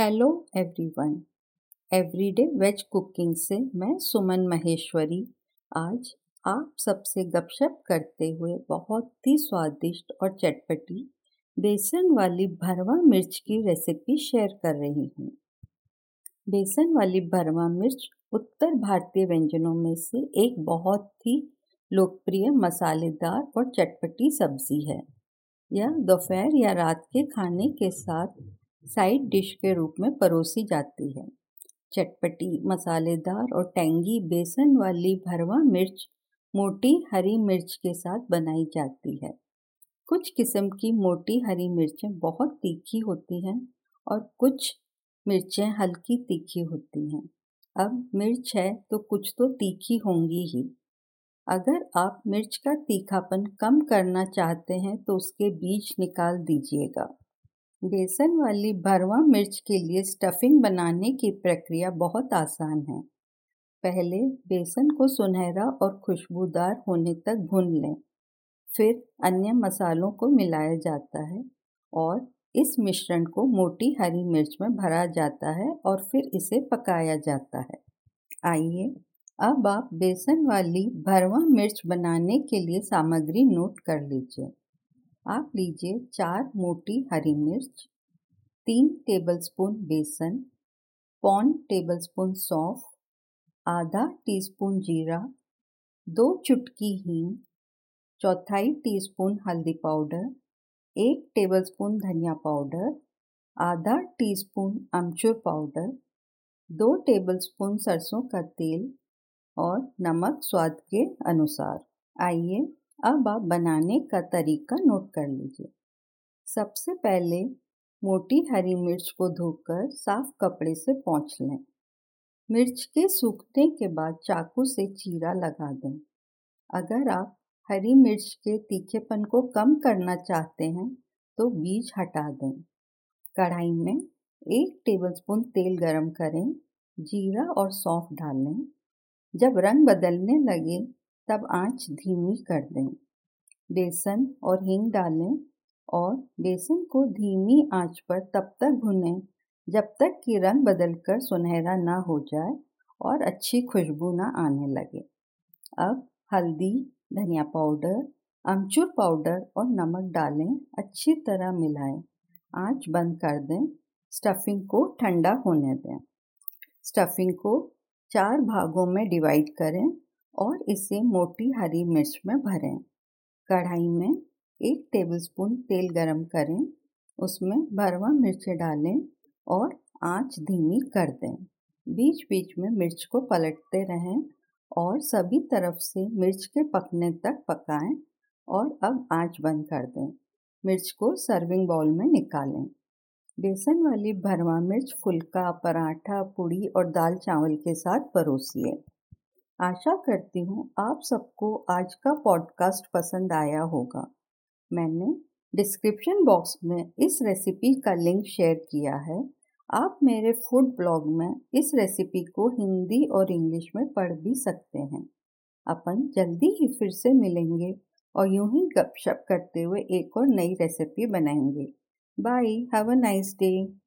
Hello everyone everyday veg cooking से मैं सुमन महेश्वरी। आज आप सबसे गपशप करते हुए बहुत ही स्वादिष्ट और चटपटी, बेसन वाली भरवा मिर्च की रेसिपी शेयर कर रही हूँ। बेसन वाली भरवा मिर्च उत्तर भारतीय व्यंजनों में से एक बहुत ही लोकप्रिय, मसालेदार और चटपटी सब्ज़ी है। यह दोपहर या रात के खाने के साथ साइड डिश के रूप में परोसी जाती है। चटपटी, मसालेदार और टेंगी बेसन वाली भरवा मिर्च मोटी हरी मिर्च के साथ बनाई जाती है। कुछ किस्म की मोटी हरी मिर्चें बहुत तीखी होती हैं और कुछ मिर्चें हल्की तीखी होती हैं। अब मिर्च है तो कुछ तो तीखी होंगी ही। अगर आप मिर्च का तीखापन कम करना चाहते हैं तो उसके बीज निकाल दीजिएगा। बेसन वाली भरवा मिर्च के लिए स्टफिंग बनाने की प्रक्रिया बहुत आसान है। पहले बेसन को सुनहरा और खुशबूदार होने तक भून लें। फिर अन्य मसालों को मिलाया जाता है और इस मिश्रण को मोटी हरी मिर्च में भरा जाता है और फिर इसे पकाया जाता है। आइए अब आप बेसन वाली भरवा मिर्च बनाने के लिए सामग्री नोट कर लीजिए। आप लीजिए चार मोटी हरी मिर्च, तीन टेबलस्पून बेसन, पौन टेबलस्पून सौंफ, आधा टीस्पून जीरा, दो चुटकी हींग, चौथाई टीस्पून हल्दी पाउडर, एक टेबलस्पून धनिया पाउडर, आधा टीस्पून अमचूर पाउडर, दो टेबलस्पून सरसों का तेल और नमक स्वाद के अनुसार। आइए अब आप बनाने का तरीका नोट कर लीजिए। सबसे पहले मोटी हरी मिर्च को धोकर साफ़ कपड़े से पोंछ लें। मिर्च के सूखने के बाद चाकू से चीरा लगा दें। अगर आप हरी मिर्च के तीखेपन को कम करना चाहते हैं तो बीज हटा दें। कढ़ाई में एक टेबलस्पून तेल गरम करें, जीरा और सौंफ डालें। जब रंग बदलने लगे तब आँच धीमी कर दें। बेसन और हींग डालें और बेसन को धीमी आँच पर तब तक भुनें जब तक कि रंग बदलकर सुनहरा ना हो जाए और अच्छी खुशबू ना आने लगे। अब हल्दी, धनिया पाउडर, अमचूर पाउडर और नमक डालें, अच्छी तरह मिलाएँ। आँच बंद कर दें, स्टफिंग को ठंडा होने दें। स्टफिंग को चार भागों में डिवाइड करें। और इसे मोटी हरी मिर्च में भरें। कढ़ाई में एक टेबलस्पून तेल गरम करें। उसमें भरवा मिर्चें डालें और आँच धीमी कर दें। बीच बीच में मिर्च को पलटते रहें और सभी तरफ़ से मिर्च के पकने तक पकाएँ और अब आँच बंद कर दें। मिर्च को सर्विंग बाउल में निकालें। बेसन वाली भरवा मिर्च फुल्का, पराठा, पूड़ी और दाल चावल के साथ परोसिए। आशा करती हूँ आप सबको आज का पॉडकास्ट पसंद आया होगा। मैंने डिस्क्रिप्शन बॉक्स में इस रेसिपी का लिंक शेयर किया है। आप मेरे फ़ूड ब्लॉग में इस रेसिपी को हिंदी और इंग्लिश में पढ़ भी सकते हैं। अपन जल्दी ही फिर से मिलेंगे और यूँ ही गपशप करते हुए एक और नई रेसिपी बनाएँगे। Bye have a nice day